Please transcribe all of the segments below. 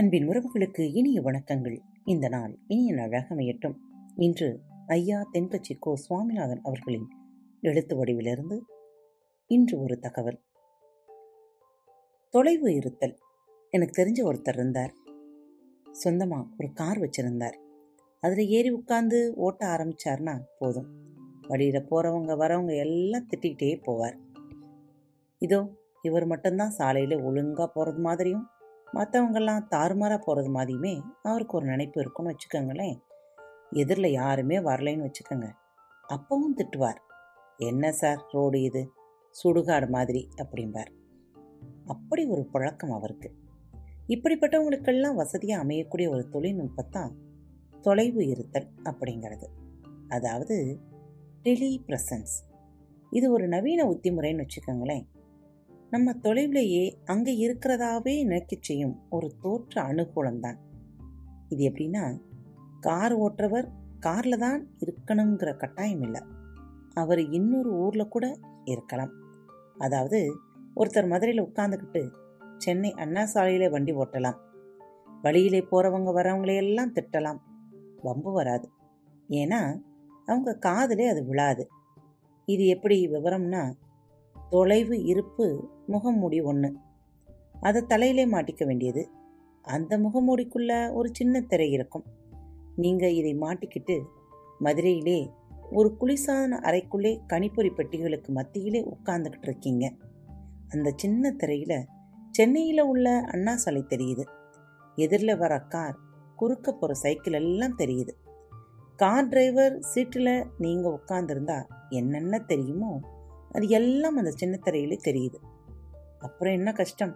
அன்பின் உறவுகளுக்கு இனிய வணக்கங்கள். இந்த நாள் இனிய நாளாக அமையட்டும். இன்று ஐயா தென்கட்சி கோ சுவாமிநாதன் அவர்களின் எழுத்து வடிவிலிருந்து இன்று ஒரு தகவல். தொலைவு இருத்தல். எனக்கு தெரிஞ்ச ஒருத்தர் இருந்தார். சொந்தமா ஒரு கார் வச்சிருந்தார். அதில் ஏறி உட்கார்ந்து ஓட்ட ஆரம்பிச்சார்னா போதும். வழியில் போகிறவங்க வரவங்க எல்லாம் திட்டிக்கிட்டே போவார். இதோ இவர் மட்டும்தான் சாலையில் ஒழுங்காக போகிறது மாதிரியும் மற்றவங்கெல்லாம் தாறுமாறாக போகிறது மாதிரியுமே அவருக்கு ஒரு நினைப்பு இருக்குன்னு வச்சுக்கோங்களேன். எதிரில் யாருமே வரலைன்னு வச்சுக்கோங்க. அப்பவும் திட்டுவார். என்ன சார் ரோடு இது? சுடுகாடு மாதிரி அப்படிம்பார். அப்படி ஒரு பழக்கம் அவருக்கு. இப்படிப்பட்டவங்களுக்கெல்லாம் வசதியாக அமையக்கூடிய ஒரு தொழில்நுட்பத்தான் தொலைவு இருத்தல் அப்படிங்கிறது. அதாவது டெலி ப்ரெசன்ஸ். இது ஒரு நவீன உத்திமுறைன்னு வச்சுக்கோங்களேன். நம்ம தொலைவிலேயே அங்கே இருக்கிறதாவே நினைக்கச் செய்யும் ஒரு தோற்ற அனுகூலம் தான் இது எப்படின்னா கார் ஓட்டுறவர் காரில் தான் இருக்கணுங்கிற கட்டாயம் இல்லை. அவர் இன்னொரு ஊரில் கூட இருக்கலாம். அதாவது ஒருத்தர் மதுரையில் உட்காந்துக்கிட்டு சென்னை அண்ணா சாலையில் வண்டி ஓட்டலாம். வழியிலே போகிறவங்க வரவங்களையெல்லாம் திட்டலாம். வம்பு வராது. ஏன்னா அவங்க காதலே அது விழாது. இது எப்படி விவரம்னா தொலைவு இருப்பு முகமூடி ஒன்று அதை தலையிலே மாட்டிக்க வேண்டியது. அந்த முகமூடிக்குள்ள ஒரு சின்ன திரை இருக்கும். நீங்கள் இதை மாட்டிக்கிட்டு மதுரையிலே ஒரு குளிர்சாதன அறைக்குள்ளே கணிப்பொறி பெட்டிகளுக்கு மத்தியிலே உட்கார்ந்துக்கிட்டு இருக்கீங்க. அந்த சின்ன திரையில் சென்னையில் உள்ள அண்ணா சாலை தெரியுது. எதிரில் வர கார் குறுக்க போகிற சைக்கிள் எல்லாம் தெரியுது. கார் டிரைவர் சீட்டில் நீங்கள் உட்காந்துருந்தா என்னென்ன தெரியுமோ அது எல்லாம் அந்த சின்ன திரையிலே தெரியுது. அப்புறம் என்ன கஷ்டம்?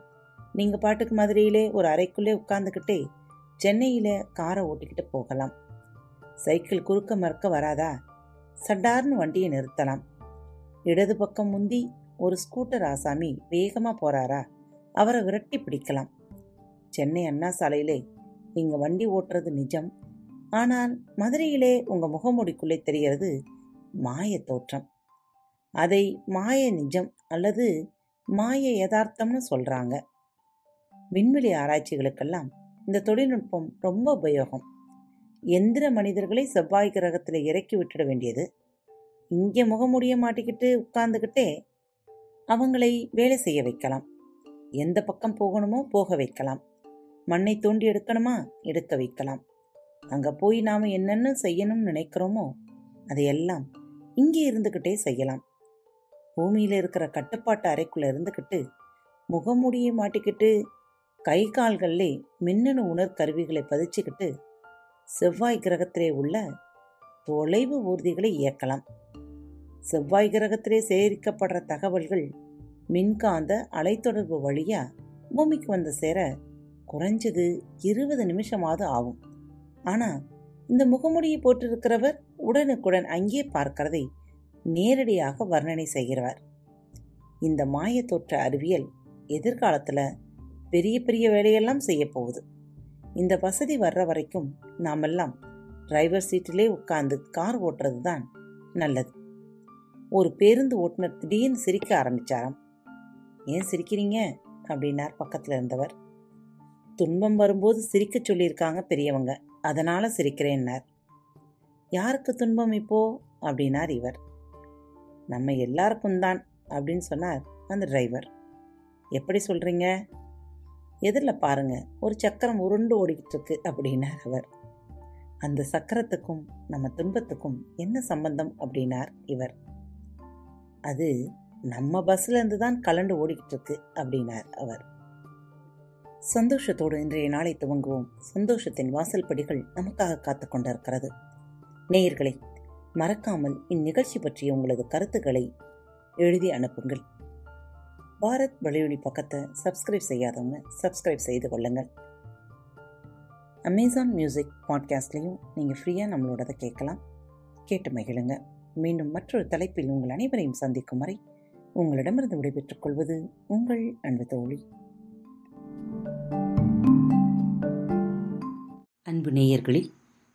நீங்கள் பாட்டுக்கு மதுரையிலே ஒரு அறைக்குள்ளே உட்காந்துக்கிட்டே சென்னையில் காரை ஓட்டிக்கிட்டு போகலாம். சைக்கிள் குறுக்க மறுக்க வராதா? சட்டார்னு வண்டியை நிறுத்தலாம். இடது பக்கம் முந்தி ஒரு ஸ்கூட்டர் ஆசாமி வேகமாக போகிறாரா அவரை விரட்டி பிடிக்கலாம். சென்னை அண்ணா சாலையிலே நீங்கள் வண்டி ஓட்டுறது நிஜம். ஆனால் மதுரையிலே உங்கள் முகமூடிக்குள்ளே தெரிகிறது மாய தோற்றம். அதை மாய நிஜம் அல்லது மாய யதார்த்தம்னு சொல்கிறாங்க விண்வெளி ஆராய்ச்சிகளுக்கெல்லாம் இந்த தொழில்நுட்பம் ரொம்ப உபயோகம். எந்திர மனிதர்களை செவ்வாய் கிரகத்தில் இறக்கி விட்டுட வேண்டியது. இங்கே முகமுடிய மாட்டிக்கிட்டு உட்கார்ந்துக்கிட்டே அவங்களை வேலை செய்ய வைக்கலாம். எந்த பக்கம் போகணுமோ போக வைக்கலாம். மண்ணை தோண்டி எடுக்கணுமா எடுக்க வைக்கலாம். அங்கே போய் நாம் என்னென்ன செய்யணும்னு நினைக்கிறோமோ அதையெல்லாம் இங்கே இருந்துக்கிட்டே செய்யலாம். பூமியில் இருக்கிற கட்டுப்பாட்டு அறைக்குள்ளே இருந்துக்கிட்டு முகமூடியை மாட்டிக்கிட்டு கை கால்களிலே மின்னணு உணர் கருவிகளை பதிச்சுக்கிட்டு செவ்வாய் கிரகத்திலே உள்ள தொலைவு ஊர்திகளை இயக்கலாம். செவ்வாய் கிரகத்திலே சேகரிக்கப்படுற தகவல்கள் மின்காந்த அலைத்தொடர்பு வழியா பூமிக்கு வந்து சேர குறைஞ்சது இருபது நிமிஷமாவது ஆகும். ஆனா இந்த முகமுடியை போட்டிருக்கிறவர் உடனுக்குடன் அங்கே பார்க்கிறதை நேரடியாக வர்ணனை செய்கிறவர். இந்த மாய தோற்ற அறிவியல் எதிர்காலத்தில் பெரிய பெரிய வேலையெல்லாம் செய்ய போகுது. இந்த வசதி வர்ற வரைக்கும் நாமெல்லாம் டிரைவர் சீட்டிலே உட்கார்ந்து கார் ஓட்டுறது தான் நல்லது. ஒரு பேருந்து ஓட்டுநர் திடீர்னு சிரிக்க ஆரம்பிச்சாராம். ஏன் சிரிக்கிறீங்க? அப்படின்னார் பக்கத்தில் இருந்தவர். துன்பம் வரும்போது சிரிக்க சொல்லியிருக்காங்க பெரியவங்க. அதனால சிரிக்கிறேன்னார். யாருக்கு துன்பம் இப்போ? அப்படின்னார் இவர். நம்ம எல்லாருக்கும் தான் அப்படின்னு சொன்னார் அந்த டிரைவர் எப்படி சொல்றீங்க? எதிரில் பாருங்க ஒரு சக்கரம் உருண்டு ஓடிக்கிட்டு இருக்கு அப்படின்னார் அவர். அந்த சக்கரத்துக்கும் நம்ம துன்பத்துக்கும் என்ன சம்பந்தம்? அப்படின்னார் இவர். அது நம்ம பஸ்லேருந்து தான் கலண்டு ஓடிக்கிட்டு இருக்கு அப்படின்னார் அவர். சந்தோஷத்தோடு இன்றைய நாளை துவங்குவோம். சந்தோஷத்தின் வாசல் படிகள் நமக்காக காத்து கொண்டிருக்கிறது. நேயர்களே மறக்காமல் இந்நிகழ்ச்சி பற்றிய உங்களது கருத்துக்களை எழுதி அனுப்புங்கள். பாரத் வலையொலி பக்கத்தை சப்ஸ்கிரைப் செய்யாதவங்க சப்ஸ்கிரைப் செய்து கொள்ளுங்கள். அமேசான் மியூசிக் பாட்காஸ்ட்லேயும் நீங்கள் ஃப்ரீயாக நம்மளோடதை கேட்கலாம். கேட்டு மகிழுங்க. மீண்டும் மற்றொரு தலைப்பில் உங்கள் அனைவரையும் சந்திக்கும் வரை உங்களிடமிருந்து விடைபெற்றுக் கொள்வது உங்கள் அன்பு தோழி. அன்பு நேயர்களில்